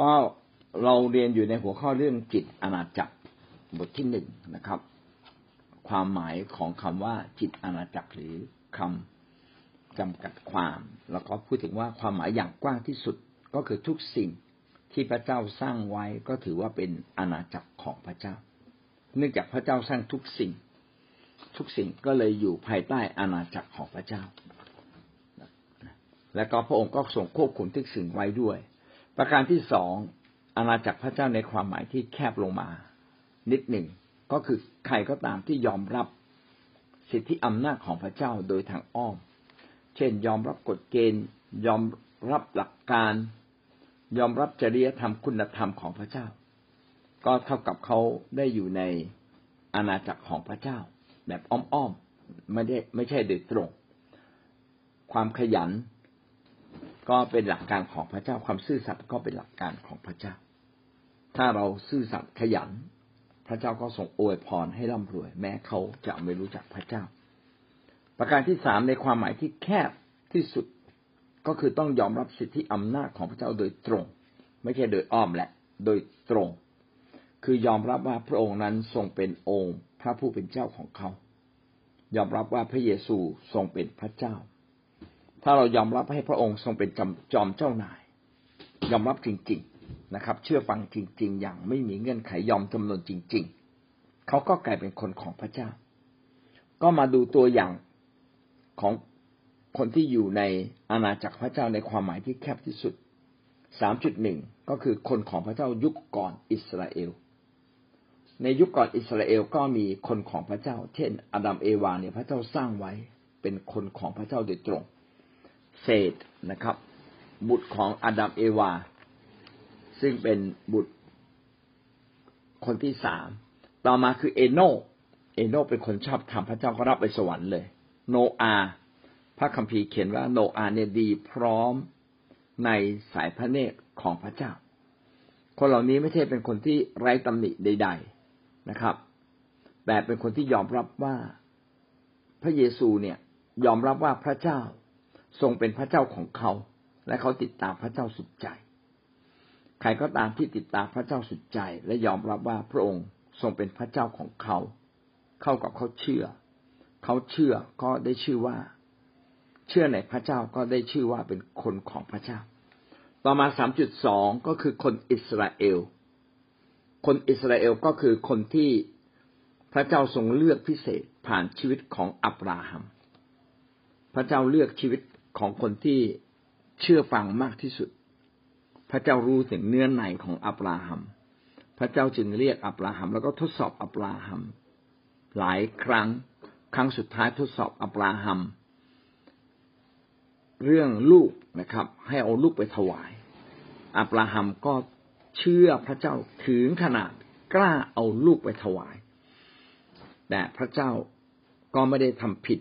ก็เราเรียนอยู่ในหัวข้อเรื่องจิตอาณาจักรบทที่หนึ่งนะครับ ความหมายของคำว่าจิตอาณาจักรหรือคำจำกัดความ แล้วก็พูดถึงว่าความหมายอย่างกว้างที่สุดก็คือทุกสิ่งที่พระเจ้าสร้างไว้ก็ถือว่าเป็นอาณาจักรของพระเจ้า เนื่องจากพระเจ้าสร้างทุกสิ่ง ทุกสิ่งก็เลยอยู่ภายใต้อาณาจักรของพระเจ้า และก็พระองค์ก็ทรงควบคุมทุกสิ่งไว้ด้วย ประการที่สองอาณาจักรพระเจ้าในความหมายที่แคบลงมา นิดหนึ่งก็คือใครก็ตามที่ยอมรับสิทธิอำนาจของพระเจ้าโดยทางอ้อม เช่น ยอมรับกฎเกณฑ์ ยอมรับหลักการ ยอมรับจริยธรรมคุณธรรมของพระเจ้า ก็เท่ากับเขาได้อยู่ในอาณาจักรของพระเจ้า แบบอ้อมๆไม่ได้ไม่ใช่โดยตรง ความขยัน ก็เป็นหลักการของพระเจ้าความซื่อสัตย์ก็เป็นหลักการของพระเจ้า ถ้าเราซื่อสัตย์ขยัน พระเจ้าก็ส่งอวยพรให้ร่ำรวย แม้เขาจะไม่รู้จักพระเจ้า ประการที่สามในความหมายที่แคบที่สุดก็คือต้องยอมรับสิทธิอำนาจของพระเจ้าโดยตรง ไม่ใช่โดยอ้อมแหละ โดยตรง คือยอมรับว่าพระองค์นั้นทรงเป็นองค์ พระผู้เป็นเจ้าของเขา ยอมรับว่าพระเยซูทรงเป็นพระเจ้า ถ้าเรายอมรับให้พระองค์ทรงเป็นจอมเจ้านาย ยอมรับจริง ๆนะครับ เชื่อฟังจริง ๆ อย่างไม่มีเงื่อนไขยอมจำนวนจริง ๆ เขาก็กลายเป็นคนของพระเจ้า ก็มาดูตัวอย่างของคนที่อยู่ในอาณาจักรพระเจ้าในความหมายที่แคบที่สุดสามจุดหนึ่งก็คือคนของพระเจ้ายุคก่อนอิสราเอล ในยุคก่อนอิสราเอลก็มีคนของพระเจ้า เช่นอาดัมเอวาเนี่ยพระเจ้าสร้างไว้เป็นคนของพระเจ้าโดยตรง เศษนะครับ บุตรของอาดัมเอวา ซึ่งเป็นบุตรคนที่สามต่อมาคือเอโนเอโนเป็นคนชอบทำพระเจ้าก็รับไปสวรรค์เลย โนอาพระคัมภีร์เขียนว่าโนอาเนี่ยดีพร้อมในสายพระเนตรของพระเจ้า คนเหล่านี้ไม่ใช่เป็นคนที่ไร้ตำหนิใด ๆนะครับ แต่เป็นคนที่ยอมรับว่าพระเยซูเนี่ยยอมรับว่าพระเจ้า ทรงเป็นพระเจ้าของเขา และเขาติดตามพระเจ้าสุดใจ ใครก็ตามที่ติดตามพระเจ้าสุดใจ และยอมรับว่าพระองค์ทรงเป็นพระเจ้าของเขา เข้ากับเขาเชื่อ เขาเชื่อก็ได้ชื่อว่า เชื่อในพระเจ้าก็ได้ชื่อว่าเป็นคนของพระเจ้า ต่อมาสามจุดสองก็คือคนอิสราเอล คนอิสราเอลก็คือคนที่พระเจ้าทรงเลือกพิเศษผ่านชีวิตของอับราฮัม พระเจ้าเลือกชีวิต ของคนที่เชื่อฟังมากที่สุด พระเจ้ารู้ถึงเนื้อในของอับราฮัม พระเจ้าจึงเรียกอับราฮัม แล้วก็ทดสอบอับราฮัม หลายครั้ง ครั้งสุดท้ายทดสอบอับราฮัม เรื่องลูกนะครับ ให้เอาลูกไปถวาย อับราฮัมก็เชื่อพระเจ้าถึงขนาดกล้าเอาลูกไปถวาย แต่พระเจ้าก็ไม่ได้ทำผิด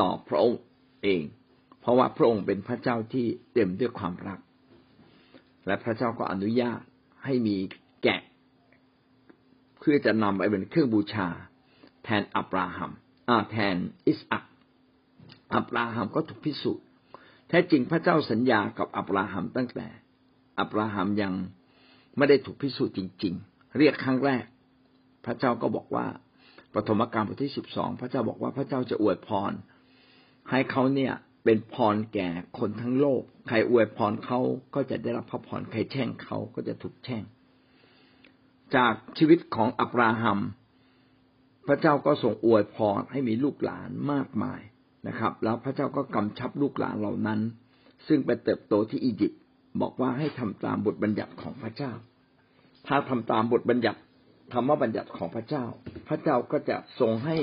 ต่อพระองค์เอง ราะว่าพระองค์เป็นพระเจ้าที่เต็มด้วยความรัก และพระเจ้าก็อนุญาตให้มีแกะ เพื่อจะนำไปเป็นเครื่องบูชา แทนอับราฮัมแทนอิสอักอับราฮัมก็ถูกพิสูจน์แท้จริงพระเจ้าสัญญากับอับราฮัมตั้งแต่ อับราฮัมยังไม่ได้ถูกพิสูจน์จริง ๆ เรียกครั้งแรก พระเจ้าก็บอกว่าปฐมกาลบทที่สิบสองพระเจ้าบอกว่าพระเจ้าจะอวยพร ให้เขาเนี่ย เป็นพรแก่คนทั้งโลก ใครอวยพรเขาก็จะได้รับพระพร ใครแช่งเขาก็จะถูกแช่ง จากชีวิตของอับราฮัม พระเจ้าก็ส่งอวยพรให้มีลูกหลานมากมายนะครับ แล้วพระเจ้าก็กำชับลูกหลานเหล่านั้น ซึ่งไปเติบโตที่อียิปต์บอกว่าให้ทำตามบทบัญญัติของพระเจ้า ถ้าทำตามบทบัญญัติธรรมบัญญัติของพระเจ้า พระเจ้าก็จะทรงให้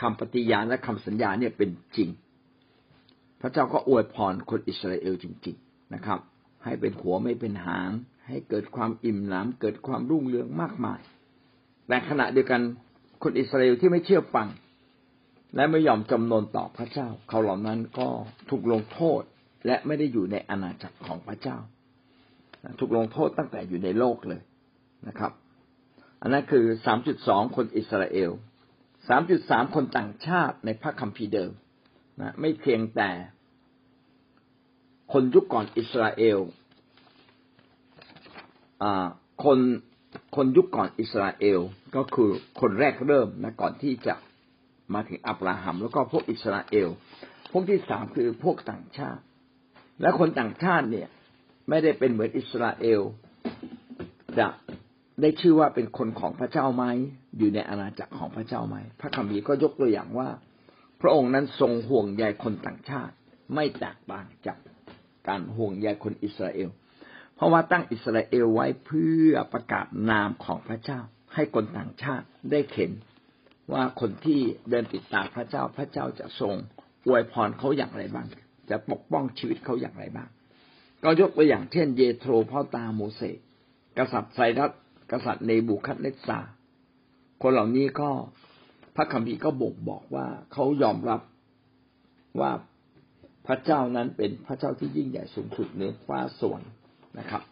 คำปฏิญาณและคำสัญญาเนี่ยเป็นจริง พระเจ้าก็อวยพรคนอิสราเอลจริง ๆนะครับ ให้เป็นหัวไม่เป็นหาง ให้เกิดความอิ่มหนำเกิดความรุ่งเรืองมากมาย แต่ขณะเดียวกันคนอิสราเอลที่ไม่เชื่อฟัง และไม่ยอมจำนนต่อพระเจ้า เขาเหล่านั้นก็ถูกลงโทษและไม่ได้อยู่ในอาณาจักรของพระเจ้า ถูกลงโทษตั้งแต่อยู่ในโลกเลยนะครับ อันนั้นคือสามจุดสองคนอิสราเอลสามจุดสามคนต่างชาติในพระคัมภีร์เดิม นะไม่เพียงแต่คนยุคก่อนอิสราเอลคนคนยุคก่อนอิสราเอลก็คือคนแรกเริ่มนะก่อนที่จะมาถึงอับราฮัม แล้วก็พวกอิสราเอล พวกที่สามคือพวกต่างชาติ และคนต่างชาติเนี่ย ไม่ได้เป็นเหมือนอิสราเอล จะได้ชื่อว่าเป็นคนของพระเจ้าไหมอยู่ในอาณาจักรของพระเจ้าไหมพระคัมภีร์ก็ยกตัวอย่างว่า พระองค์นั้นทรงห่วงใยคนต่างชาติ ไม่แตกต่างจากการห่วงใยคนอิสราเอล เพราะว่าตั้งอิสราเอลไว้เพื่อประกาศนามของพระเจ้า ให้คนต่างชาติได้เห็นว่าคนที่เดินติดตามพระเจ้าพระเจ้าจะทรงอวยพรเขาอย่างไรบ้าง จะปกป้องชีวิตเขาอย่างไรบ้าง ก็ยกตัวอย่างเช่น เยโทรพ่อตาโมเสสกษัตริย์ไซรัสกษัตริย์เนบูคัดเนสซาคนเหล่านี้ก็ พระคัมภีร์ก็บ่งบอกว่าเขายอมรับว่าพระเจ้านั้นเป็นพระเจ้าที่ยิ่งใหญ่สูงสุดเหนือฟ้าสวรรค์นะครับ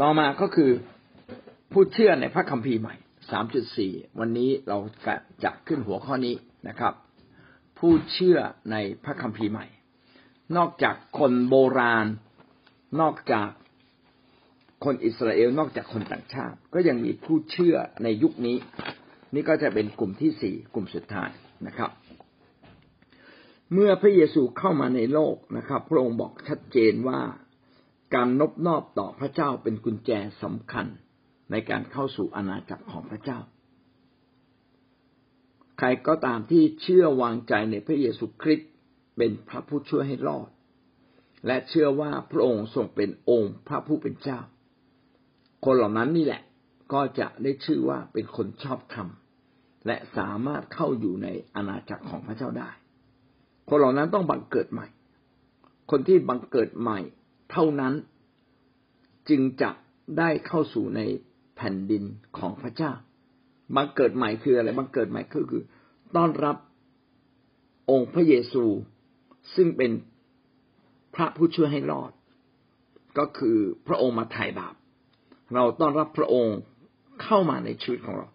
ต่อมาก็คือผู้เชื่อในพระคัมภีร์ใหม่สามจุดสี่วันนี้เราจะขึ้นหัวข้อนี้นะครับ ผู้เชื่อในพระคัมภีร์ใหม่ นอกจากคนโบราณ นอกจากคนอิสราเอล นอกจากคนต่างชาติ ก็ยังมีผู้เชื่อในยุคนี้ นี่ก็จะเป็นกลุ่มที่สี่กลุ่มสุดท้ายนะครับ เมื่อพระเยซูเข้ามาในโลกนะครับ พระองค์บอกชัดเจนว่าการนบนอบต่อพระเจ้าเป็นกุญแจสำคัญในการเข้าสู่อาณาจักรของพระเจ้า ใครก็ตามที่เชื่อวางใจในพระเยซูคริสต์เป็นพระผู้ช่วยให้รอด และเชื่อว่าพระองค์ทรงเป็นองค์พระผู้เป็นเจ้า คนเหล่านั้นนี่แหละ ก็จะได้ชื่อว่าเป็นคนชอบธรรม และสามารถเข้าอยู่ในอาณาจักรของพระเจ้าได้ คนเหล่านั้นต้องบังเกิดใหม่ คนที่บังเกิดใหม่ เท่านั้นจึงจะได้เข้าสู่ในแผ่นดินของพระเจ้า บังเกิดใหม่คืออะไร บังเกิดใหม่ก็คือ ต้อนรับองค์พระเยซู ซึ่งเป็นพระผู้ช่วยให้รอด ก็คือพระองค์มาไถ่บาป เราต้อนรับพระองค์เข้ามาในชีวิตของเรา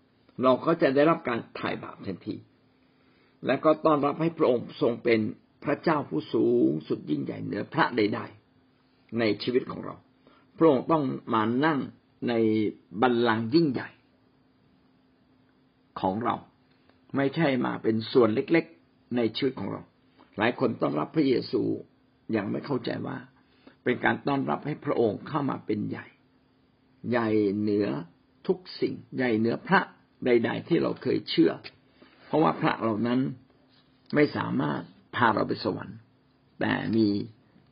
เราก็จะได้รับการถ่ายบาปทันที และก็ต้อนรับให้พระองค์ทรงเป็นพระเจ้าผู้สูงสุดยิ่งใหญ่เหนือพระใดๆในชีวิตของเรา พระองค์ต้องมานั่งในบัลลังก์ยิ่งใหญ่ ของเรา ไม่ใช่มาเป็นส่วนเล็กๆ ในชีวิตของเรา หลายคนต้อนรับพระเยซูอยังไม่เข้าใจว่า เป็นการต้อนรับให้พระองค์เข้ามาเป็นใหญ่ ใหญ่เหนือทุกสิ่ง ใหญ่เหนือพระ ใด ๆ ที่เราเคยเชื่อ เพราะว่าพระเหล่านั้นไม่สามารถพาเราไปสวรรค์ แต่มี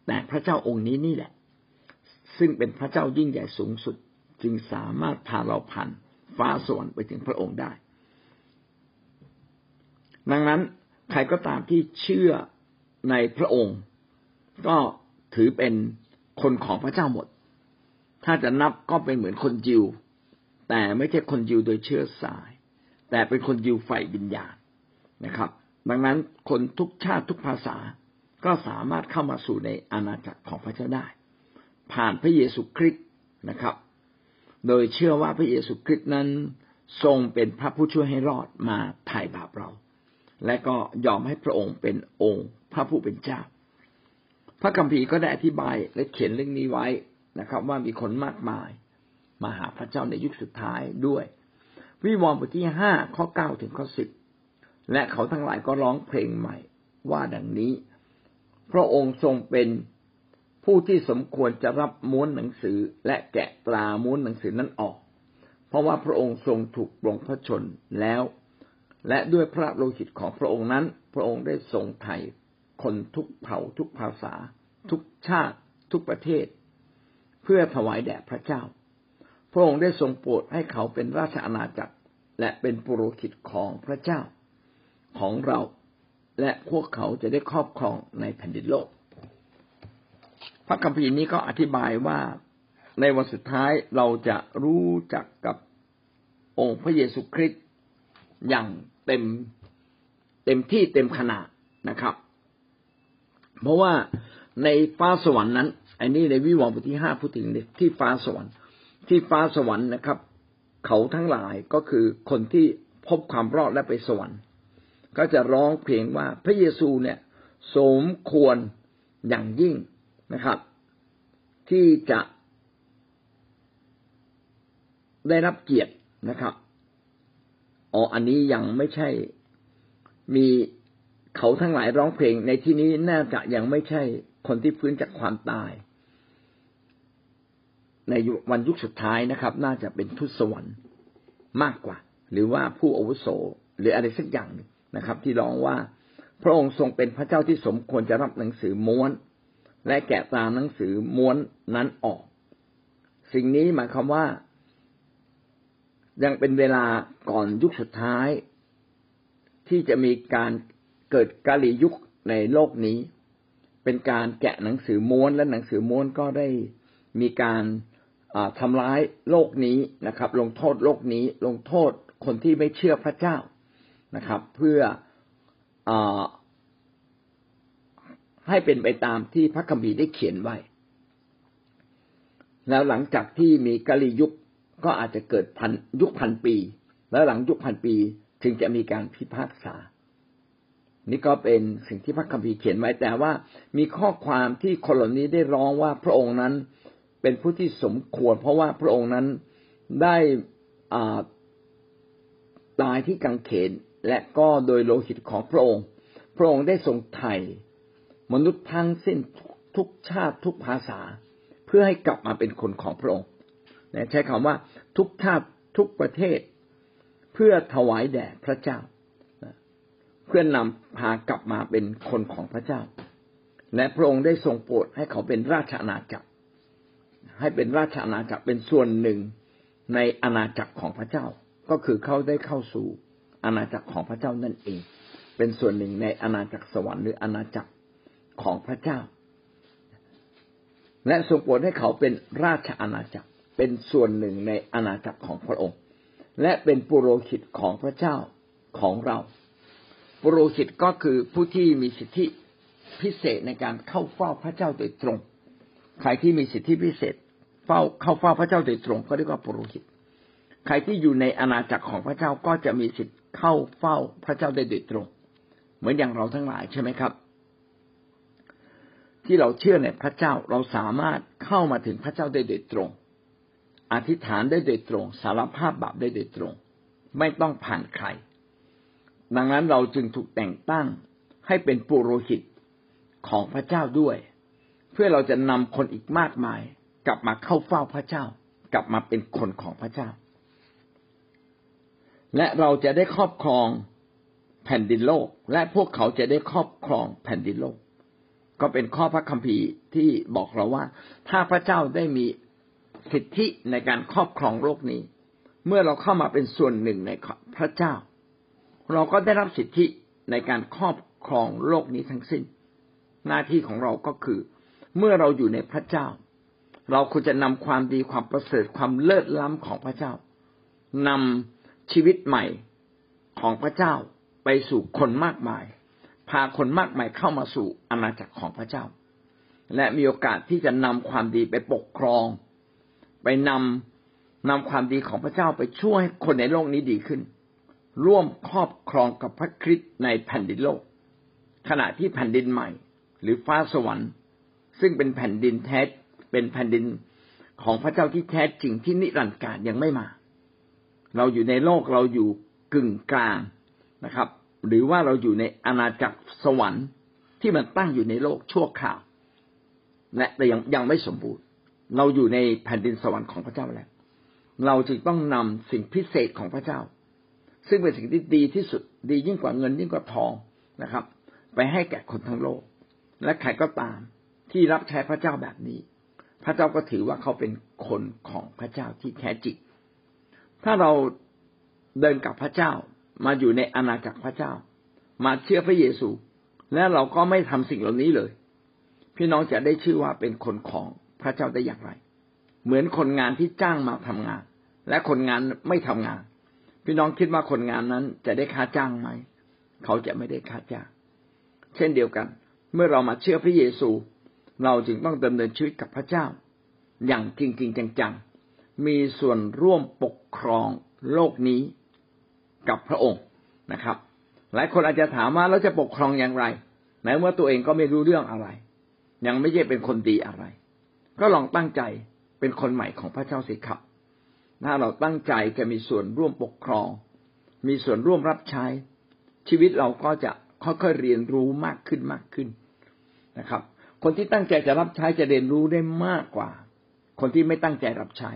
แต่พระเจ้าองค์นี้นี่แหละ ซึ่งเป็นพระเจ้ายิ่งใหญ่สูงสุด จึงสามารถพาเราผ่านฟ้าสวรรค์ไปถึงพระองค์ได้ ดังนั้นใครก็ตามที่เชื่อในพระองค์ ก็ถือเป็นคนของพระเจ้าหมด ถ้าจะนับก็เป็นเหมือนคนยิว แต่ไม่ใช่คนยิวโดยเชื้อสาย แต่เป็นคนยิวฝ่ายวิญญาณนะครับ ดังนั้นคนทุกชาติทุกภาษาก็สามารถเข้ามาสู่ในอาณาจักรของพระเจ้าได้ ผ่านพระเยซูคริสต์นะครับ โดยเชื่อว่าพระเยซูคริสต์นั้นทรงเป็นพระผู้ช่วยให้รอดมาไถ่บาปเรา และก็ยอมให้พระองค์เป็นองค์พระผู้เป็นเจ้า พระคัมภีร์ก็ได้อธิบายและเขียนเรื่องนี้ไว้นะครับ ว่ามีคนมากมาย มาหาพระเจ้าในยุคสุดท้ายด้วย วิวรณ์บทที่ห้าข้อเก้าถึงข้อสิบและเขาทั้งหลายก็ร้องเพลงใหม่ ว่าดังนี้ พระองค์ทรงเป็นผู้ที่สมควรจะรับม้วนหนังสือและแกะตราม้วนหนังสือนั้นออก เพราะว่าพระองค์ทรงถูกปลงพระชนแล้ว และด้วยพระโลหิตของพระองค์นั้น พระองค์ได้ทรงไถ่คนทุกเผ่าทุกภาษา ทุกชาติทุกประเทศ เพื่อถวายแด่พระเจ้า พระองค์ได้ทรงโปรดให้เขาเป็นราชอาณาจักร และเป็นปุโรหิตของพระเจ้าของเรา และพวกเขาจะได้ครอบครองในแผ่นดินโลก พระคัมภีร์นี้ก็อธิบายว่าในวันสุดท้ายเราจะรู้จักกับองค์พระเยซูคริสต์อย่างเต็มเต็มที่เต็มขนาดนะครับ เพราะว่าในฟ้าสวรรค์นั้น อันนี้ในวิวรณ์บทที่ห้าพูดถึงที่ฟ้าสวรรค์ ที่ฟ้าสวรรค์นะครับ เขาทั้งหลายก็คือคนที่พบความรอดและไปสวรรค์ ก็จะร้องเพลงว่าพระเยซูเนี่ยสมควรอย่างยิ่งนะครับ ที่จะได้รับเกียรตินะครับอ๋ออันนี้ยังไม่ใช่มีเขาทั้งหลายร้องเพลงในที่นี้น่าจะยังไม่ใช่คนที่ฟื้นจากความตาย ในวันยุคสุดท้ายนะครับ น่าจะเป็นทูตสวรรค์มากกว่า หรือว่าผู้อาวุโสหรืออะไรสักอย่างนะครับ ที่ร้องว่าพระองค์ทรงเป็นพระเจ้าที่สมควรจะรับหนังสือม้วน และแกะตาหนังสือม้วนนั้นออก สิ่งนี้หมายความว่า ยังเป็นเวลาก่อนยุคสุดท้าย ที่จะมีการเกิดกาลียุคในโลกนี้ เป็นการแกะหนังสือม้วนและหนังสือม้วนก็ได้มีการ ทำร้ายโลกนี้นะครับ ลงโทษโลกนี้ ลงโทษคนที่ไม่เชื่อพระเจ้านะครับ เพื่ออให้เป็นไปตามที่พระคัมภีร์ได้เขียนไว้ แล้วหลังจากที่มีกาลียุคก็อาจจะเกิดพันยุคพันปี แล้วหลังยุคพันปีถึงจะมีการพิพากษา นี่ก็เป็นสิ่งที่พระคัมภีร์เขียนไว้แต่ว่ามีข้อความที่คนเหล่านี้ได้ร้องว่าพระองค์นั้น เป็นผู้ที่สมควร เพราะว่าพระองค์นั้นได้ตายที่กังเขนและก็โดยโลหิตของพระองค์ พระองค์ได้ทรงไถ่มนุษย์ทั้งสิ้นทุกชาติทุกภาษา เพื่อให้กลับมาเป็นคนของพระองค์ใช้คำว่าทุกชาติทุกประเทศ เพื่อถวายแด่พระเจ้า เพื่อนนำพากลับมาเป็นคนของพระเจ้า และพระองค์ได้ทรงโปรดให้เขาเป็นราชอาณาจักร ให้เป็นราชอาณาจักรเป็นส่วนหนึ่งในอาณาจักรของพระเจ้า ก็คือเขาได้เข้าสู่อาณาจักรของพระเจ้านั่นเอง เป็นส่วนหนึ่งในอาณาจักรสวรรค์หรืออาณาจักรของพระเจ้า และทรงโปรดให้เขาเป็นราชอาณาจักรเป็นส่วนหนึ่งในอาณาจักรของพระองค์ และเป็นปุโรหิตของพระเจ้าของเรา ปุโรหิตก็คือผู้ที่มีสิทธิพิเศษในการเข้าเฝ้าพระเจ้าโดยตรง ใครที่มีสิทธิพิเศษ เฝ้าเข้าเฝ้าพระเจ้าโดยตรงก็เรียกว่าปุโรหิต ใครที่อยู่ในอาณาจักรของพระเจ้าก็จะมีสิทธิ์เข้าเฝ้าพระเจ้าได้โดยตรง เหมือนอย่างเราทั้งหลายใช่ไหมครับ ที่เราเชื่อในพระเจ้าเราสามารถเข้ามาถึงพระเจ้าได้โดยตรง อธิษฐานได้โดยตรง สารภาพบาปได้โดยตรง ไม่ต้องผ่านใคร ดังนั้นเราจึงถูกแต่งตั้งให้เป็นปุโรหิตของพระเจ้าด้วย พื่อเราจะนำคนอีกมากมาย กลับมาเข้าเฝ้าพระเจ้า กลับมาเป็นคนของพระเจ้า และเราจะได้ครอบครองแผ่นดินโลก และพวกเขาจะได้ครอบครองแผ่นดินโลก ก็เป็นข้อพระคัมภีร์ที่บอกเราว่า ถ้าพระเจ้าได้มีสิทธิในการครอบครองโลกนี้ เมื่อเราเข้ามาเป็นส่วนหนึ่งในพระเจ้า เราก็ได้รับสิทธิในการครอบครองโลกนี้ทั้งสิ้น หน้าที่ของเราก็คือ เมื่อเราอยู่ในพระเจ้า เราควรจะนำความดีความประเสริฐความเลิศล้ำของพระเจ้านำชีวิตใหม่ของพระเจ้าไปสู่คนมากมาย พาคนมากมายเข้ามาสู่อาณาจักรของพระเจ้า และมีโอกาสที่จะนำความดีไปปกครอง ไปนำนำความดีของพระเจ้าไปช่วยคนในโลกนี้ดีขึ้น ร่วมครอบครองกับพระคริสต์ในแผ่นดินโลก ขณะที่แผ่นดินใหม่ หรือฟ้าสวรรค์ ซึ่งเป็นแผ่นดินแท้เป็นแผ่นดินของพระเจ้าที่แท้จริงที่นิรันดร์การยังไม่มา เราอยู่ในโลกเราอยู่กึ่งกลางนะครับ หรือว่าเราอยู่ในอาณาจักรสวรรค์ที่มันตั้งอยู่ในโลกชั่วคราวและแต่ยังยังไม่สมบูรณ์ เราอยู่ในแผ่นดินสวรรค์ของพระเจ้าแล้ว เราจึงต้องนำสิ่งพิเศษของพระเจ้า ซึ่งเป็นสิ่งที่ดีที่สุดดียิ่งกว่าเงินยิ่งกว่าทองนะครับ ไปให้แก่คนทั้งโลก และใครก็ตาม ที่รับใช้พระเจ้าแบบนี้ พระเจ้าก็ถือว่าเขาเป็นคนของพระเจ้าที่แท้จริง ถ้าเราเดินกับพระเจ้ามาอยู่ในอาณาจักรพระเจ้า มาเชื่อพระเยซู และเราก็ไม่ทำสิ่งเหล่านี้เลย พี่น้องจะได้ชื่อว่าเป็นคนของพระเจ้าได้อย่างไร เหมือนคนงานที่จ้างมาทำงาน และคนงานไม่ทำงาน พี่น้องคิดว่าคนงานนั้นจะได้ค่าจ้างไหม เขาจะไม่ได้ค่าจ้าง เช่นเดียวกัน เมื่อเรามาเชื่อพระเยซู เราจึงต้องดำเนินชีวิตกับพระเจ้า อย่างจริงจริงจังๆ มีส่วนร่วมปกครองโลกนี้กับพระองค์นะครับ หลายคนอาจจะถามว่าเราจะปกครองอย่างไรแม้ว่าตัวเองก็ไม่รู้เรื่องอะไร ยังไม่ใช่เป็นคนดีอะไร ก็ลองตั้งใจเป็นคนใหม่ของพระเจ้าสิครับถ้าเราตั้งใจจะมีส่วนร่วมปกครอง มีส่วนร่วมรับใช้ ชีวิตเราก็จะค่อยๆเรียนรู้มากขึ้นมากขึ้นนะครับ คนที่ตั้งใจจะรับใช้จะเรียนรู้ได้มากกว่า คนที่ไม่ตั้งใจรับใช้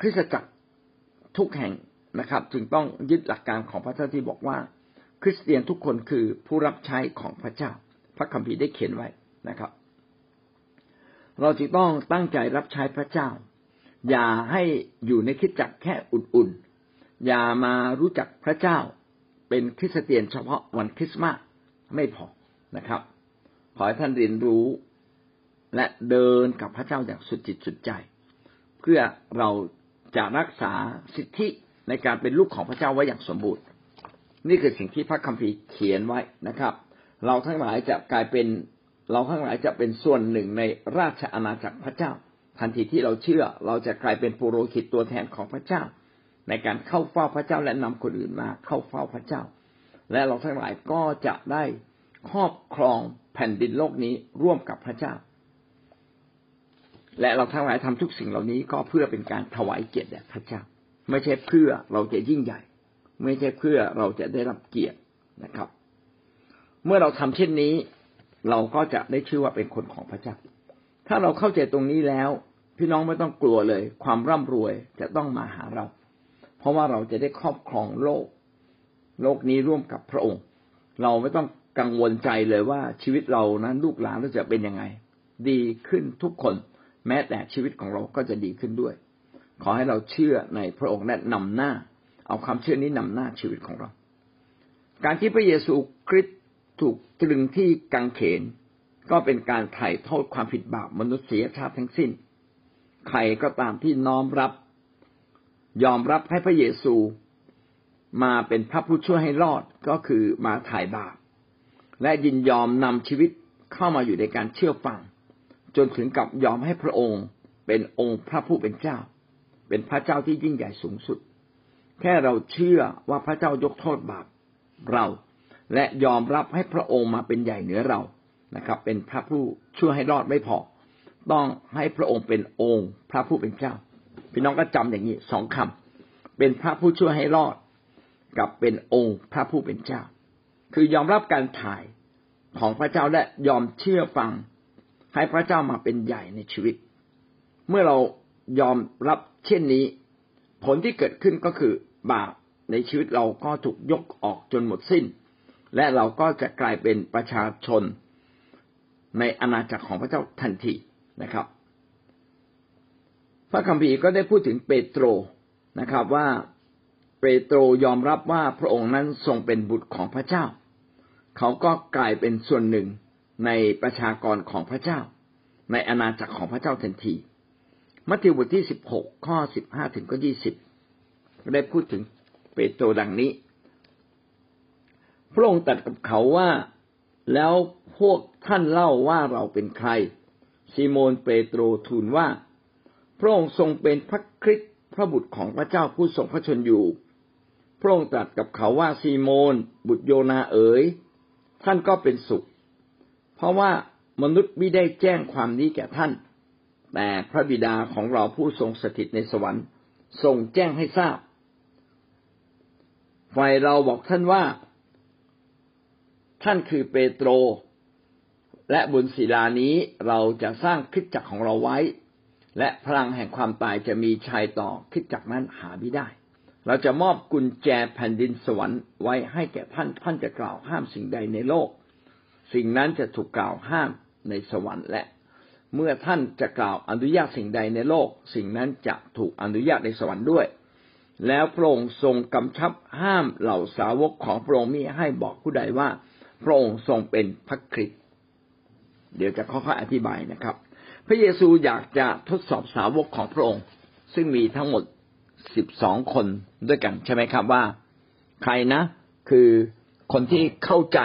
คริสตจักรทุกแห่งนะครับ จึงต้องยึดหลักการของพระเจ้าที่บอกว่า คริสเตียนทุกคนคือผู้รับใช้ของพระเจ้า พระคัมภีร์ได้เขียนไว้นะครับ เราจึงต้องตั้งใจรับใช้พระเจ้า อย่าให้อยู่ในคิดจักแค่อุ่นๆอย่ามารู้จักพระเจ้า เป็นคริสเตียนเฉพาะวันคริสต์มาสไม่พอ นะครับ ขอให้ท่านเรียนรู้ และเดินกับพระเจ้าอย่างสุดจิตสุดใจ เพื่อเราจะรักษาสิทธิในการเป็นลูกของพระเจ้าไว้อย่างสมบูรณ์ นี่คือสิ่งที่พระคัมภีร์เขียนไว้นะครับ เราทั้งหลายจะกลายเป็นเราทั้งหลายจะเป็นส่วนหนึ่งในราชอาณาจักรพระเจ้า ทันทีที่เราเชื่อ เราจะกลายเป็นปุโรหิตตัวแทนของพระเจ้า ในการเข้าเฝ้าพระเจ้าและนำคนอื่นมาเข้าเฝ้าพระเจ้า และเราทั้งหลายก็จะได้ ครอบครองแผ่นดินโลกนี้ร่วมกับพระเจ้า และเราทั้งหลายทำทุกสิ่งเหล่านี้ก็เพื่อเป็นการถวายเกียรติแด่พระเจ้า ไม่ใช่เพื่อเราจะยิ่งใหญ่ ไม่ใช่เพื่อเราจะได้รับเกียรตินะครับ เมื่อเราทำเช่นนี้ เราก็จะได้ชื่อว่าเป็นคนของพระเจ้า ถ้าเราเข้าใจตรงนี้แล้ว พี่น้องไม่ต้องกลัวเลย ความร่ำรวยจะต้องมาหาเรา เพราะว่าเราจะได้ครอบครองโลก โลกนี้ร่วมกับพระองค์ เราไม่ต้อง กังวลใจเลยว่าชีวิตเรานั้นลูกหลานเราจะเป็นยังไง ดีขึ้นทุกคน แม้แต่ชีวิตของเราก็จะดีขึ้นด้วย ขอให้เราเชื่อในพระองค์และนำหน้า เอาความเชื่อนี้นำหน้าชีวิตของเรา การที่พระเยซูคริสต์ถูกตรึงที่กังเขน ก็เป็นการไถ่โทษความผิดบาปมนุษยชาติทั้งสิ้น ใครก็ตามที่น้อมรับ ยอมรับให้พระเยซู มาเป็นพระผู้ช่วยให้รอดก็คือมาถ่ายบาป และยินยอมนำชีวิตเข้ามาอยู่ในการเชื่อฟัง จนถึงกับยอมให้พระองค์เป็นองค์พระผู้เป็นเจ้า เป็นพระเจ้าที่ยิ่งใหญ่สูงสุด แค่เราเชื่อว่าพระเจ้ายกโทษบาปเรา และยอมรับให้พระองค์มาเป็นใหญ่เหนือเรานะครับ เป็นพระผู้ช่วยให้รอดไม่พอ ต้องให้พระองค์เป็นองค์พระผู้เป็นเจ้าพี่น้องก็จำอย่างนี้สองคำเป็นพระผู้ช่วยให้รอด กับเป็นองค์พระผู้เป็นเจ้า คือยอมรับการถ่ายของพระเจ้าและยอมเชื่อฟัง ให้พระเจ้ามาเป็นใหญ่ในชีวิต เมื่อเรายอมรับเช่นนี้ ผลที่เกิดขึ้นก็คือบาปในชีวิตเราก็ถูกยกออกจนหมดสิ้น และเราก็จะกลายเป็นประชาชน ในอาณาจักรของพระเจ้าทันทีนะครับ พระคัมภีร์ก็ได้พูดถึงเปโตรนะครับว่าเปโตรยอมรับว่าพระองค์นั้นทรงเป็นบุตรของพระเจ้า เขาก็กลายเป็นส่วนหนึ่งในประชากรของพระเจ้า ในอาณาจักรของพระเจ้าทันที มัทธิวบทที่สิบหกข้อสิบห้าถึงก็ยี่สิบได้พูดถึงเปโตรดังนี้ พระองค์ตรัสกับเขาว่าแล้วพวกท่านเล่าว่าเราเป็นใครซีโมนเปโตรทูลว่า พระองค์ทรงเป็นพระคริสต์พระบุตรของพระเจ้าผู้ทรงพระชนอยู่ พระองค์ตรัสกับเขาว่าซีโมน บุตรโยนาเอ๋ย ท่านก็เป็นสุข เพราะว่ามนุษย์ไม่ได้แจ้งความนี้แก่ท่าน แต่พระบิดาของเราผู้ทรงสถิตในสวรรค์ ทรงแจ้งให้ทราบ ฝ่ายเราบอกท่านว่า ท่านคือเปโตร และบนศิลานี้เราจะสร้างคิดจักรของเราไว้ และพลังแห่งความตายจะมีชัยต่อคิดจักรนั้นหาไม่ได้ เราจะมอบกุญแจแผ่นดินสวรรค์ไว้ให้แก่ท่านท่านจะกล่าวห้ามสิ่งใดในโลก สิ่งนั้นจะถูกกล่าวห้ามในสวรรค์และ เมื่อท่านจะกล่าวอนุญาตสิ่งใดในโลก สิ่งนั้นจะถูกอนุญาตในสวรรค์ด้วย แล้วพระองค์ทรงกำชับห้ามเหล่าสาวกของพระองค์มิให้บอกผู้ใดว่า พระองค์ทรงเป็นพระคริสต์เดี๋ยวจะค่อยๆอธิบายนะครับ พระเยซูอยากจะทดสอบสาวกของพระองค์ ซึ่งมีทั้งหมด สิบสองคนด้วยกันใช่ไหมครับว่า ใครนะ คือคนที่เข้าใจ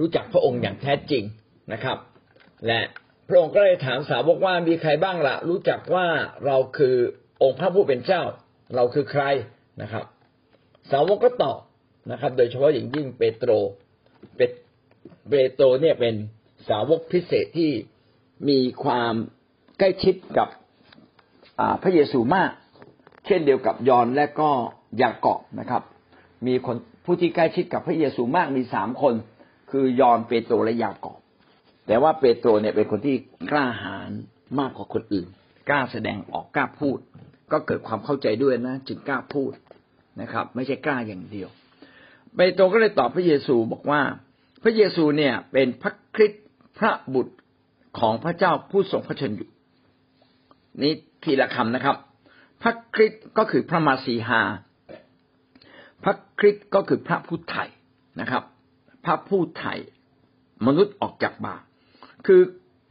รู้จักพระองค์อย่างแท้จริงนะครับ และพระองค์ก็เลยถามสาวกว่ามีใครบ้างละ่ะ รู้จักว่าเราคือองค์พระผู้เป็นเจ้า เราคือใครนะครับ สาวกก็ตอบนะครับ โดยเฉพาะอย่างยิ่งเปโตรเปโตรเนี่ยเป็นสาวกพิเศษที่มีความใกล้ชิดกับพระเยซูมาก เช่นเดียวกับยอนและก็ยากอบนะครับ มีคนผู้ที่ใกล้ชิดกับพระเยซูมากมีสามคน คือยอนเปโตรและยากอบ แต่ว่าเปโตรเนี่ยเป็นคนที่กล้าหาญมากกว่าคนอื่น กล้าแสดงออกกล้าพูด ก็เกิดความเข้าใจด้วยนะ จึงกล้าพูดนะครับ ไม่ใช่กล้าอย่างเดียว เปโตรก็เลยตอบพระเยซูบอกว่า พระเยซูเนี่ยเป็นพระคริสต์พระบุตรของพระเจ้าผู้ทรงพระชนอยู่นี่ทีละคำนะครับ พระคริสต์ก็คือพระมาสีหา พระคริสต์ก็คือพระผู้ไถ่นะครับ พระผู้ไถ่มนุษย์ออกจากบาปคือ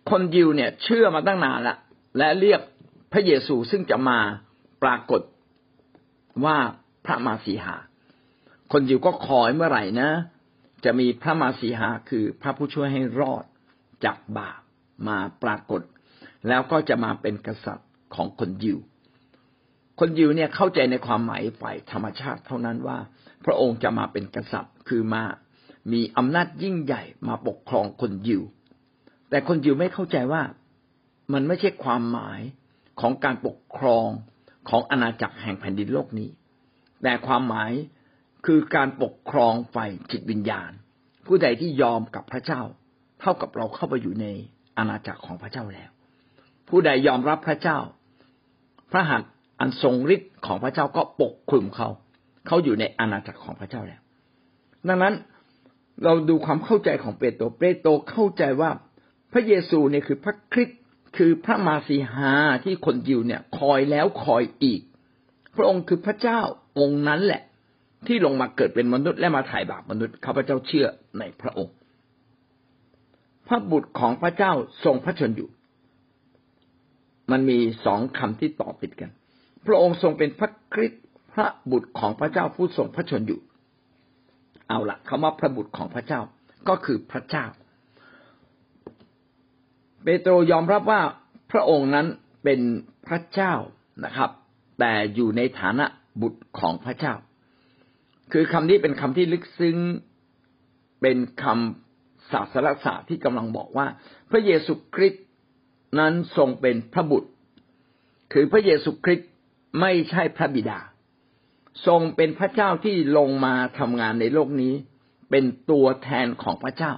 คนยิวเนี่ยเชื่อมาตั้งนานละและเรียกพระเยซูซึ่งจะมาปรากฏว่าพระมาสีหา คนยิวก็คอยเมื่อไหร่นะ จะมีพระมาสีหาคือพระผู้ช่วยให้รอดจากบาปมาปรากฏ แล้วก็จะมาเป็นกษัตริย์ของคนยิว คนยิวเนี่ยเข้าใจในความหมายฝ่ายธรรมชาติเท่านั้นว่า พระองค์จะมาเป็นกษัตริย์ คือมามีอำนาจยิ่งใหญ่มาปกครองคนยิว แต่คนยิวไม่เข้าใจว่ามันไม่ใช่ความหมายของการปกครองของอาณาจักรแห่งแผ่นดินโลกนี้ แต่ความหมายคือการปกครองฝ่ายจิตวิญญาณ ผู้ใดที่ยอมกับพระเจ้า เท่ากับเราเข้าไปอยู่ในอาณาจักรของพระเจ้าแล้ว ผู้ใดยอมรับพระเจ้า พระหัตถ์ อันทรงฤทธิ์ของพระเจ้าก็ปกคลุมเขา เขาอยู่ในอาณาจักรของพระเจ้าแล้ว ดังนั้นเราดูความเข้าใจของเปโตร เปโตรเข้าใจว่าพระเยซูเนี่ยคือพระคริสต์คือพระมาสีหาที่คนยิวเนี่ย คอยแล้วคอยอีก พระองค์คือพระเจ้าองค์นั้นแหละ ที่ลงมาเกิดเป็นมนุษย์และมาถ่ายบาปมนุษย์ข้าพเจ้าเชื่อในพระองค์ พระบุตรของพระเจ้าทรงพระชนอยู่ มันมีสองคำที่ต่อติดกัน พระองค์ทรงเป็นพระคริสต์พระบุตรของพระเจ้าผู้ทรงพระชนอยู่ เอาละคำว่าพระบุตรของพระเจ้าก็คือพระเจ้า เปโตรยอมรับว่าพระองค์นั้นเป็นพระเจ้านะครับ แต่อยู่ในฐานะบุตรของพระเจ้า คือคำนี้เป็นคำที่ลึกซึ้งเป็นคำศาสนศาสตร์ที่กำลังบอกว่า พระเยซูคริสต์นั้นทรงเป็นพระบุตร คือพระเยซูคริสต์ ไม่ใช่พระบิดา ทรงเป็นพระเจ้าที่ลงมาทำงานในโลกนี้ เป็นตัวแทนของพระเจ้า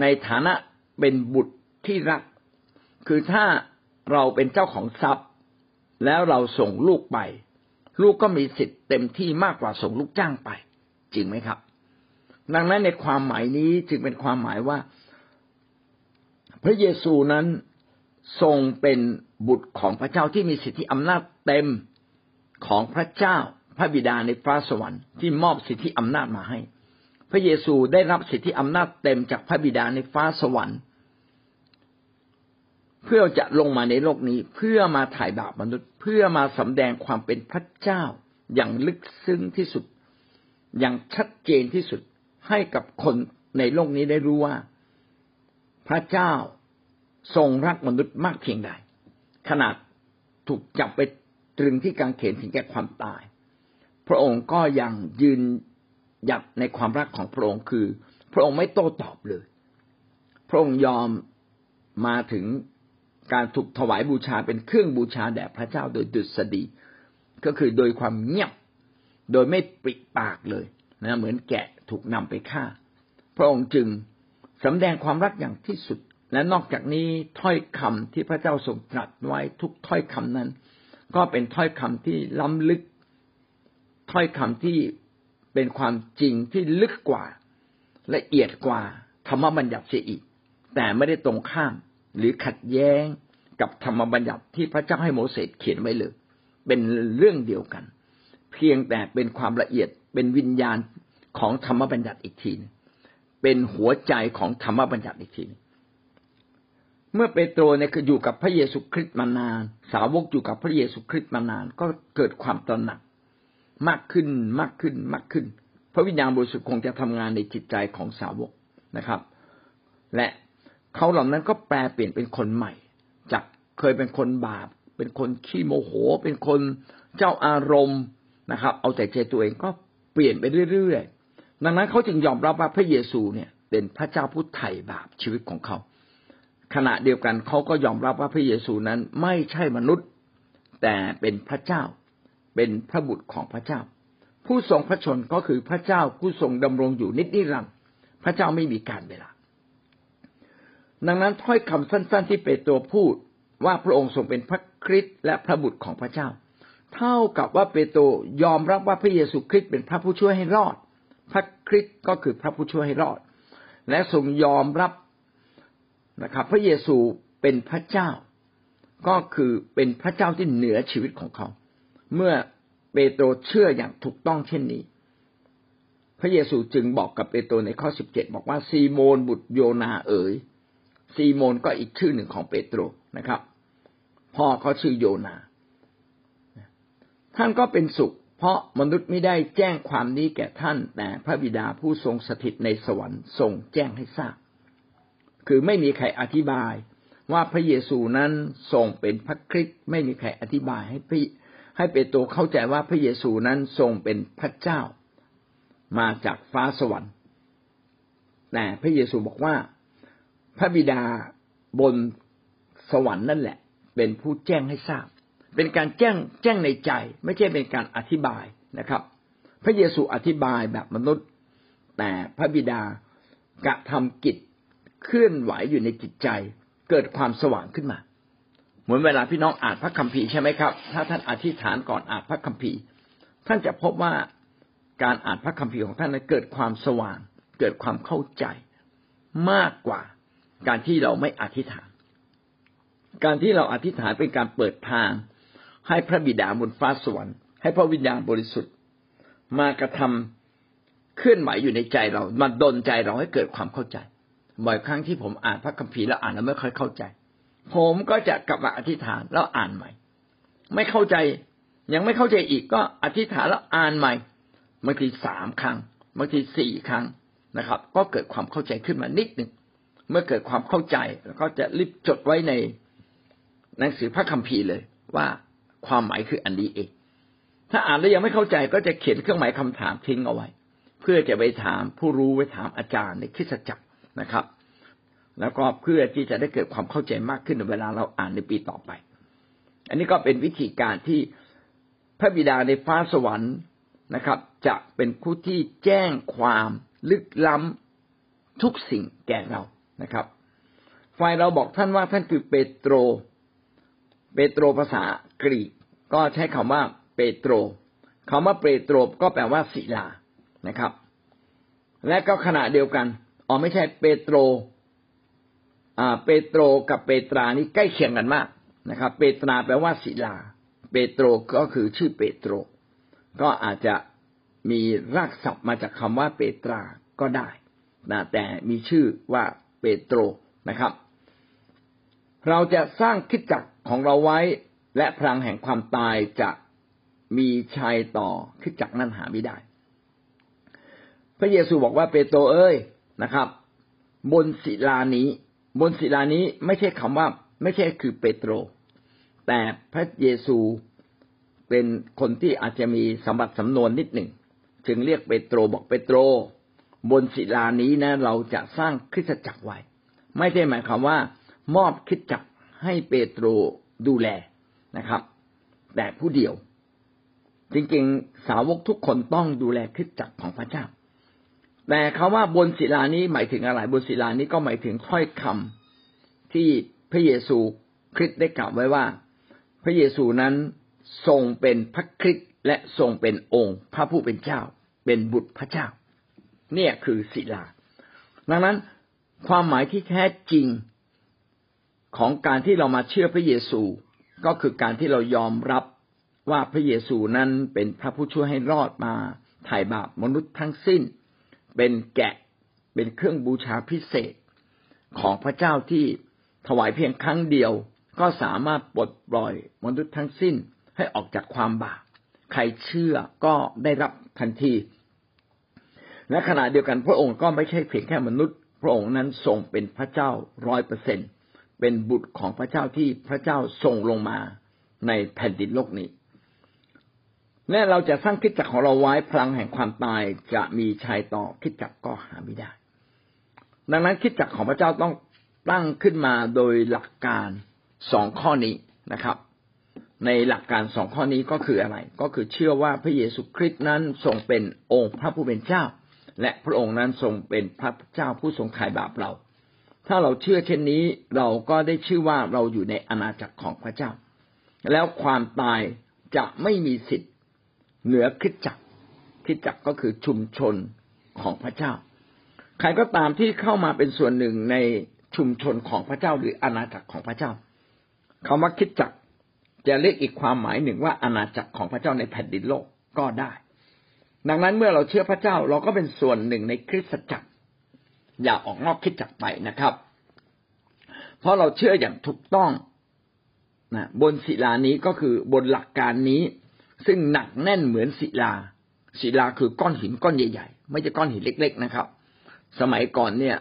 ในฐานะเป็นบุตรที่รัก คือถ้าเราเป็นเจ้าของทรัพย์ แล้วเราส่งลูกไป ลูกก็มีสิทธิ์เต็มที่มากกว่าส่งลูกจ้างไป จริงไหมครับ ดังนั้นในความหมายนี้จึงเป็นความหมายว่า พระเยซูนั้นทรงเป็น บุตรของพระเจ้าที่มีสิทธิอำนาจเต็มของพระเจ้าพระบิดาในฟ้าสวรรค์ที่มอบสิทธิอำนาจมาให้ พระเยซูได้รับสิทธิอำนาจเต็มจากพระบิดาในฟ้าสวรรค์ เพื่อจะลงมาในโลกนี้เพื่อมาถ่ายบาปมนุษย์ เพื่อมาสำแดงความเป็นพระเจ้าอย่างลึกซึ้งที่สุด อย่างชัดเจนที่สุดให้กับคนในโลกนี้ได้รู้ว่า พระเจ้าทรงรักมนุษย์มากเพียงใด ขนาดถูกจับไปตรึงที่กางเขนถึงแก่ความตาย พระองค์ก็ยังยืนหยัดในความรักของพระองค์คือ พระองค์ไม่โต้ตอบเลย พระองค์ยอมมาถึงการถูกถวายบูชาเป็นเครื่องบูชาแด่พระเจ้าโดยดุษฎีก็คือโดยความเงียบ โดยไม่ปิดปากเลยนะเหมือนแกะถูกนำไปฆ่า พระองค์จึงสำแดงความรักอย่างที่สุด และนอกจากนี้ถ้อยคำที่พระเจ้าทรงตรัสไว้ทุกถ้อยคำนั้น ก็เป็นถ้อยคำที่ล้ำลึก ถ้อยคำที่เป็นความจริงที่ลึกกว่า ละเอียดกว่าธรรมบัญญัติเสียอีก แต่ไม่ได้ตรงข้าม หรือขัดแย้งกับธรรมบัญญัติที่พระเจ้าให้โมเสสเขียนไว้เลย เป็นเรื่องเดียวกัน เพียงแต่เป็นความละเอียดเป็นวิญญาณของธรรมบัญญัติอีกทีนึงเป็นหัวใจของธรรมบัญญัติอีกทีนึง เมื่อเปโตรเนี่ยคืออยู่กับพระเยซูคริสต์มานาน สาวกอยู่กับพระเยซูคริสต์มานาน ก็เกิดความตระหนักมากขึ้นมากขึ้นมากขึ้น พระวิญญาณบริสุทธิ์คงจะทำงานในจิตใจของสาวกนะครับ และเขาเหล่านั้นก็แปลเปลี่ยนเป็นคนใหม่ จากเคยเป็นคนบาป เป็นคนขี้โมโห เป็นคนเจ้าอารมณ์นะครับ เอาแต่ใจตัวเองก็เปลี่ยนไปเรื่อยๆดังนั้นเขาจึงยอมรับว่าพระเยซูเนี่ย เป็นพระเจ้าผู้ไถ่บาปชีวิตของเขา ขณะเดียวกันเขาก็ยอมรับว่าพระเยซูนั้นไม่ใช่มนุษย์ แต่เป็นพระเจ้า เป็นพระบุตรของพระเจ้า ผู้ทรงพระชนก็คือพระเจ้าผู้ทรงดำรงอยู่นิจนิรันดร์พระเจ้าไม่มีการเวลา ดังนั้นถ้อยคำสั้น ๆ ที่เปโตรพูดว่าพระองค์ทรงเป็นพระคริสต์และพระบุตรของพระเจ้า เท่ากับว่าเปโตรยอมรับว่าพระเยซูคริสต์เป็นพระผู้ช่วยให้รอด พระคริสต์ก็คือพระผู้ช่วยให้รอด และทรงยอมรับ นะครับ พระเยซูเป็นพระเจ้า ก็คือเป็นพระเจ้าที่เหนือชีวิตของเขา เมื่อเปโตรเชื่ออย่างถูกต้องเช่นนี้ พระเยซูจึงบอกกับเปโตรในข้อสิบเจ็ดบอกว่าซีโมนบุตรโยนาเอ๋ยซีโมนก็อีกชื่อหนึ่งของเปโตรนะครับ พ่อเขาชื่อโยนา ท่านก็เป็นสุข เพราะมนุษย์ไม่ได้แจ้งความนี้แก่ท่าน แต่พระบิดาผู้ทรงสถิตในสวรรค์ทรงแจ้งให้ทราบ คือไม่มีใครอธิบาย ว่าพระเยซูนั้นทรงเป็นพระคริสต์ไม่มีใครอธิบายให้พี่ให้เปโตรเข้าใจว่าพระเยซูนั้นทรงเป็นพระเจ้า มาจากฟ้าสวรรค์ แต่พระเยซูบอกว่า พระบิดาบนสวรรค์นั่นแหละ เป็นผู้แจ้งให้ทราบ เป็นการแจ้งแจ้งในใจ ไม่ใช่เป็นการอธิบายนะครับ พระเยซูอธิบายแบบมนุษย์ แต่พระบิดากระทำกิจ เคลื่อนไหวอยู่ในจิตใจ เกิดความสว่างขึ้นมา เหมือนเวลาพี่น้องอ่านพระคัมภีร์ใช่ไหมครับ ถ้าท่านอธิษฐานก่อนอ่านพระคัมภีร์ ท่านจะพบว่าการอ่านพระคัมภีร์ของท่านนั้นเกิดความสว่าง เกิดความเข้าใจมากกว่าการที่เราไม่อธิษฐาน การที่เราอธิษฐานเป็นการเปิดทาง ให้พระบิดาบนฟ้าสวรรค์ให้พระวิญญาณบริสุทธิ์ มากระทำเคลื่อนไหวอยู่ในใจเรามาดนใจเราให้เกิดความเข้าใจ บ่อยครั้งที่ผมอ่านพระคัมภีร์แล้วอ่านแล้วไม่ค่อยเข้าใจ ผมก็จะกลับมาอธิษฐานแล้วอ่านใหม่ ไม่เข้าใจ ยังไม่เข้าใจอีกก็อธิษฐานแล้วอ่านใหม่บางทีสามครั้งบางทีสี่ครั้งนะครับ ก็เกิดความเข้าใจขึ้นมานิดหนึ่งเมื่อเกิดความเข้าใจแล้วก็จะรีบจดไว้ในหนังสือพระคัมภีร์เลย ว่าความหมายคืออันนี้เอง ถ้าอ่านแล้วยังไม่เข้าใจก็จะเขียนเครื่องหมายคำถามทิ้งเอาไว้ เพื่อจะไปถามผู้รู้ไปถามอาจารย์ในคริสตจักร นะครับ แล้วก็เพื่อที่จะได้เกิดความเข้าใจมากขึ้นในเวลาเราอ่านในปีต่อไป อันนี้ก็เป็นวิธีการที่พระบิดาในฟ้าสวรรค์นะครับ จะเป็นผู้ที่แจ้งความลึกล้ำทุกสิ่งแก่เรานะครับฝ่ายเราบอกท่านว่าท่านคือเปโตร เปโตรภาษากรีก ก็ใช้คำว่าเปโตรคำว่าเปโตรก็แปลว่าศิลานะครับ และก็ขณะเดียวกัน อ๋อไม่ใช่เปโตร อ่า เปโตรกับเปตรานี่ใกล้เคียงกันมากนะครับ เปตราแปลว่าศิลา เปโตรก็คือชื่อเปโตร ก็อาจจะมีรากศัพท์มาจากคำว่าเปตราก็ได้นะแต่มีชื่อว่าเปโตรนะครับ เราจะสร้างคิดจักของเราไว้และพลังแห่งความตายจะมีชัยต่อคิดจักนั้นหาไม่ได้ พระเยซูบอกว่าเปโตรเอ้ย นะครับ บนศิลานี้ บนศิลานี้ไม่ใช่คำว่า ไม่ใช่คือเปโตร แต่พระเยซูเป็นคนที่อาจจะมีสมบัติสำนวนนิดหนึ่ง จึงเรียกเปโตรบอกเปโตร บนศิลานี้นะ เราจะสร้างคริสตจักรไว้ ไม่ใช่หมายความว่ามอบคริสตจักรให้เปโตรดูแลนะครับ แต่ผู้เดียว จริงๆ สาวกทุกคนต้องดูแลคริสตจักรของพระเจ้า แต่คาว่าบนศิลานี้หมายถึงอะไรบนศิลานี้ก็หมายถึงถ้อยคำที่พระเยซูคริสต์ได้กล่าวไว้ว่า พระเยซูนั้นทรงเป็นพระคริสต์และทรงเป็นองค์ พระผู้เป็นเจ้า เป็นบุตรพระเจ้า เนี่ยคือศิลา ดังนั้นความหมายที่แท้จริงของการที่เรามาเชื่อพระเยซูก็คือการที่เรายอมรับว่าพระเยซูนั้นเป็นพระผู้ช่วยให้รอดมาไถ่าบาปมนุษย์ทั้งสิ้น เป็นแกะเป็นเครื่องบูชาพิเศษของพระเจ้าที่ถวายเพียงครั้งเดียว ก็สามารถปลดปล่อยมนุษย์ทั้งสิ้นให้ออกจากความบาปใครเชื่อก็ได้รับทันที และขณะเดียวกันพระองค์ก็ไม่ใช่เพียงแค่มนุษย์ พระองค์นั้นทรงเป็นพระเจ้าร้อยเปอร์เซ็นเป็นบุตรของพระเจ้าที่พระเจ้าทรงลงมาในแผ่นดินโลกนี้ และเราจะสร้างคิดจักรของเราไว้พลังแห่งความตายจะมีชัยต่อคิดจักรก็หาไม่ได้ ดังนั้นคิดจักรของพระเจ้าต้องตั้งขึ้นมาโดยหลักการสองข้อนี้นะครับ ในหลักการสองข้อนี้ก็คืออะไร ก็คือเชื่อว่าพระเยซูคริสต์นั้นทรงเป็นองค์พระผู้เป็นเจ้า และพระองค์นั้นทรงเป็นพระเจ้าผู้ทรงไถ่บาปเรา ถ้าเราเชื่อเช่นนี้เราก็ได้ชื่อว่าเราอยู่ในอาณาจักรของพระเจ้า แล้วความตายจะไม่มีสิทธิ์ เหนือคริสจักรคริสจักรก็คือชุมชนของพระเจ้า ใครก็ตามที่เข้ามาเป็นส่วนหนึ่งในชุมชนของพระเจ้าหรืออาณาจักรของพระเจ้าคาว่าคริสจักรจะเรียกอีกความหมายหนึ่งว่าอาณาจักรของพระเจ้าในแผ่นดินโลกก็ได้ ดังนั้นเมื่อเราเชื่อพระเจ้าเราก็เป็นส่วนหนึ่งในคริสตจักร อย่าออกนอกคริสจักรไปนะครับ เพราะเราเชื่ออย่างถูกต้องนะบนศิลานี้ก็คือบนหลักการนี้ ซึ่งหนักแน่นเหมือนศิลา ศิลาคือก้อนหินก้อนใหญ่ ๆ ไม่ใช่ก้อนหินเล็ก ๆ นะครับ สมัยก่อนเนี่ย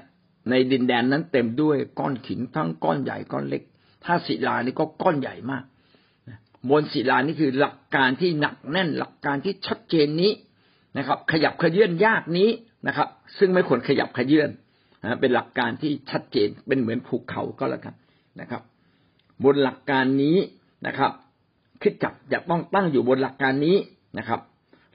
ในดินแดนนั้นเต็มด้วยก้อนหินทั้งก้อนใหญ่ก้อนเล็ก ถ้าศิลานี่ก็ก้อนใหญ่มากบนศิลานี่คือหลักการที่หนักแน่นหลักการที่ชัดเจนนี้นะครับ ขยับขยื่นยากนี้นะครับ ซึ่งไม่ควรขยับขยื่นนะเป็นหลักการที่ชัดเจนเป็นเหมือนภูเขาก็แล้วกันนะครับ บนหลักการนี้นะครับ คิดจักจะต้องตั้งอยู่บนหลักการนี้นะครับ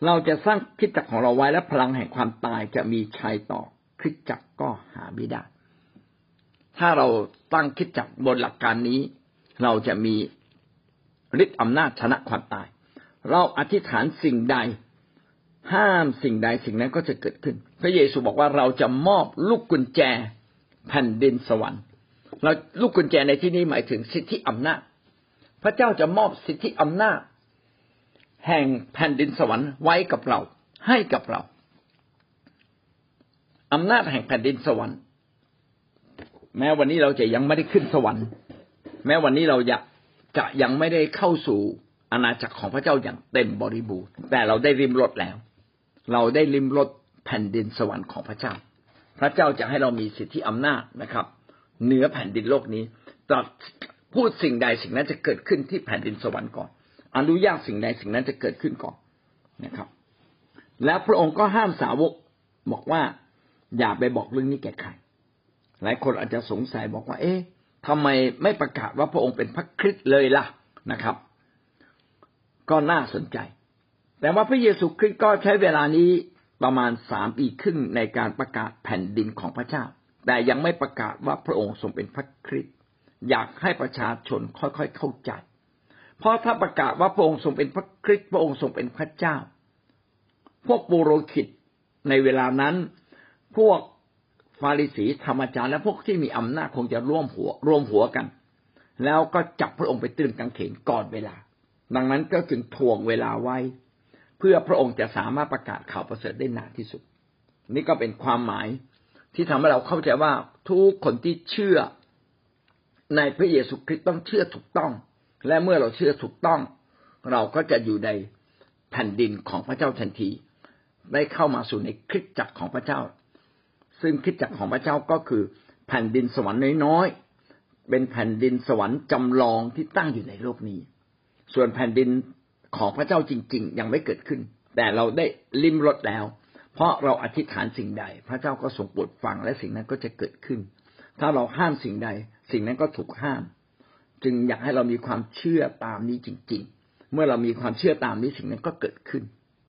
เราจะสร้างคิดจักของเราไว้และพลังแห่งความตายจะมีชัยต่อคิดจักก็หาไม่ได้ ถ้าเราตั้งคิดจักบนหลักการนี้ เราจะมีฤทธิ์อำนาจชนะความตาย เราอธิษฐานสิ่งใด ห้ามสิ่งใดสิ่งนั้นก็จะเกิดขึ้น พระเยซูบอกว่าเราจะมอบลูกกุญแจแผ่นดินสวรรค์ เราลูกกุญแจในที่นี้หมายถึงสิทธิอำนาจ พระเจ้าจะมอบสิทธิอำนาจ แห่งแผ่นดินสวรรค์ไว้กับเรา ให้กับเราอำนาจแห่งแผ่นดินสวรรค์ แม้วันนี้เราจะยังไม่ได้ขึ้นสวรรค์ แม้วันนี้เราอยากจะยังไม่ได้เข้าสู่อาณาจักรของพระเจ้าอย่างเต็มบริบูรณ์ แต่เราได้ริมรถแล้ว เราได้ริมรถแผ่นดินสวรรค์ของพระเจ้า พระเจ้าจะให้เรามีสิทธิอำนาจนะครับ เหนือแผ่นดินโลกนี้ตรัส พูดสิ่งใดสิ่งนั้นจะเกิดขึ้นที่แผ่นดินสวรรค์ก่อน อนุญาตสิ่งใดสิ่งนั้นจะเกิดขึ้นก่อนนะครับ แล้วพระองค์ก็ห้ามสาวกบอกว่า อย่าไปบอกเรื่องนี้แก่ใครหลายคนอาจจะสงสัยบอกว่า เอ๊ะทำไมไม่ประกาศว่าพระองค์เป็นพระคริสต์เลยล่ะนะครับ ก็น่าสนใจ แต่ว่าพระเยซูคริสต์ก็ใช้เวลานี้ประมาณสามปีครึ่งในการประกาศแผ่นดินของพระเจ้า แต่ยังไม่ประกาศว่าพระองค์ทรงเป็นพระคริสต์ อยากให้ประชาชนค่อยๆเข้าใจ เพราะถ้าประกาศว่าพระองค์ทรงเป็นพระคริสต์พระองค์ทรงเป็นพระเจ้า พวกปุโรหิตในเวลานั้น พวกฟาริสีธรรมจารย์และพวกที่มีอำนาจคงจะร่วมหัวร่วมหัวกัน แล้วก็จับพระองค์ไปตรึงกางเขนก่อนเวลา ดังนั้นก็จึงทวงเวลาไว้ เพื่อพระองค์จะสามารถประกาศข่าวประเสริฐได้นานที่สุด นี่ก็เป็นความหมายที่ทำให้เราเข้าใจว่าทุกคนที่เชื่อ ในพระเยซูคริสต์ต้องเชื่อถูกต้อง และเมื่อเราเชื่อถูกต้อง เราก็จะอยู่ในแผ่นดินของพระเจ้าทันที ได้เข้ามาสู่ในคริสตจักรของพระเจ้า ซึ่งคิดจักรของพระเจ้าก็คือแผ่นดินสวรรค์น้อยๆเป็นแผ่นดินสวรรค์จำลองที่ตั้งอยู่ในโลกนี้ ส่วนแผ่นดินของพระเจ้าจริง ๆ ยังไม่เกิดขึ้น แต่เราได้ลิมรสแล้ว เพราะเราอธิษฐานสิ่งใด พระเจ้าก็ทรงโปรดฟังและสิ่งนั้นก็จะเกิดขึ้น ถ้าเราห้ามสิ่งใด สิ่งนั้นก็ถูกห้าม จึงอยากให้เรามีความเชื่อตามนี้จริง ๆ เมื่อเรามีความเชื่อตามนี้สิ่งนั้นก็เกิดขึ้น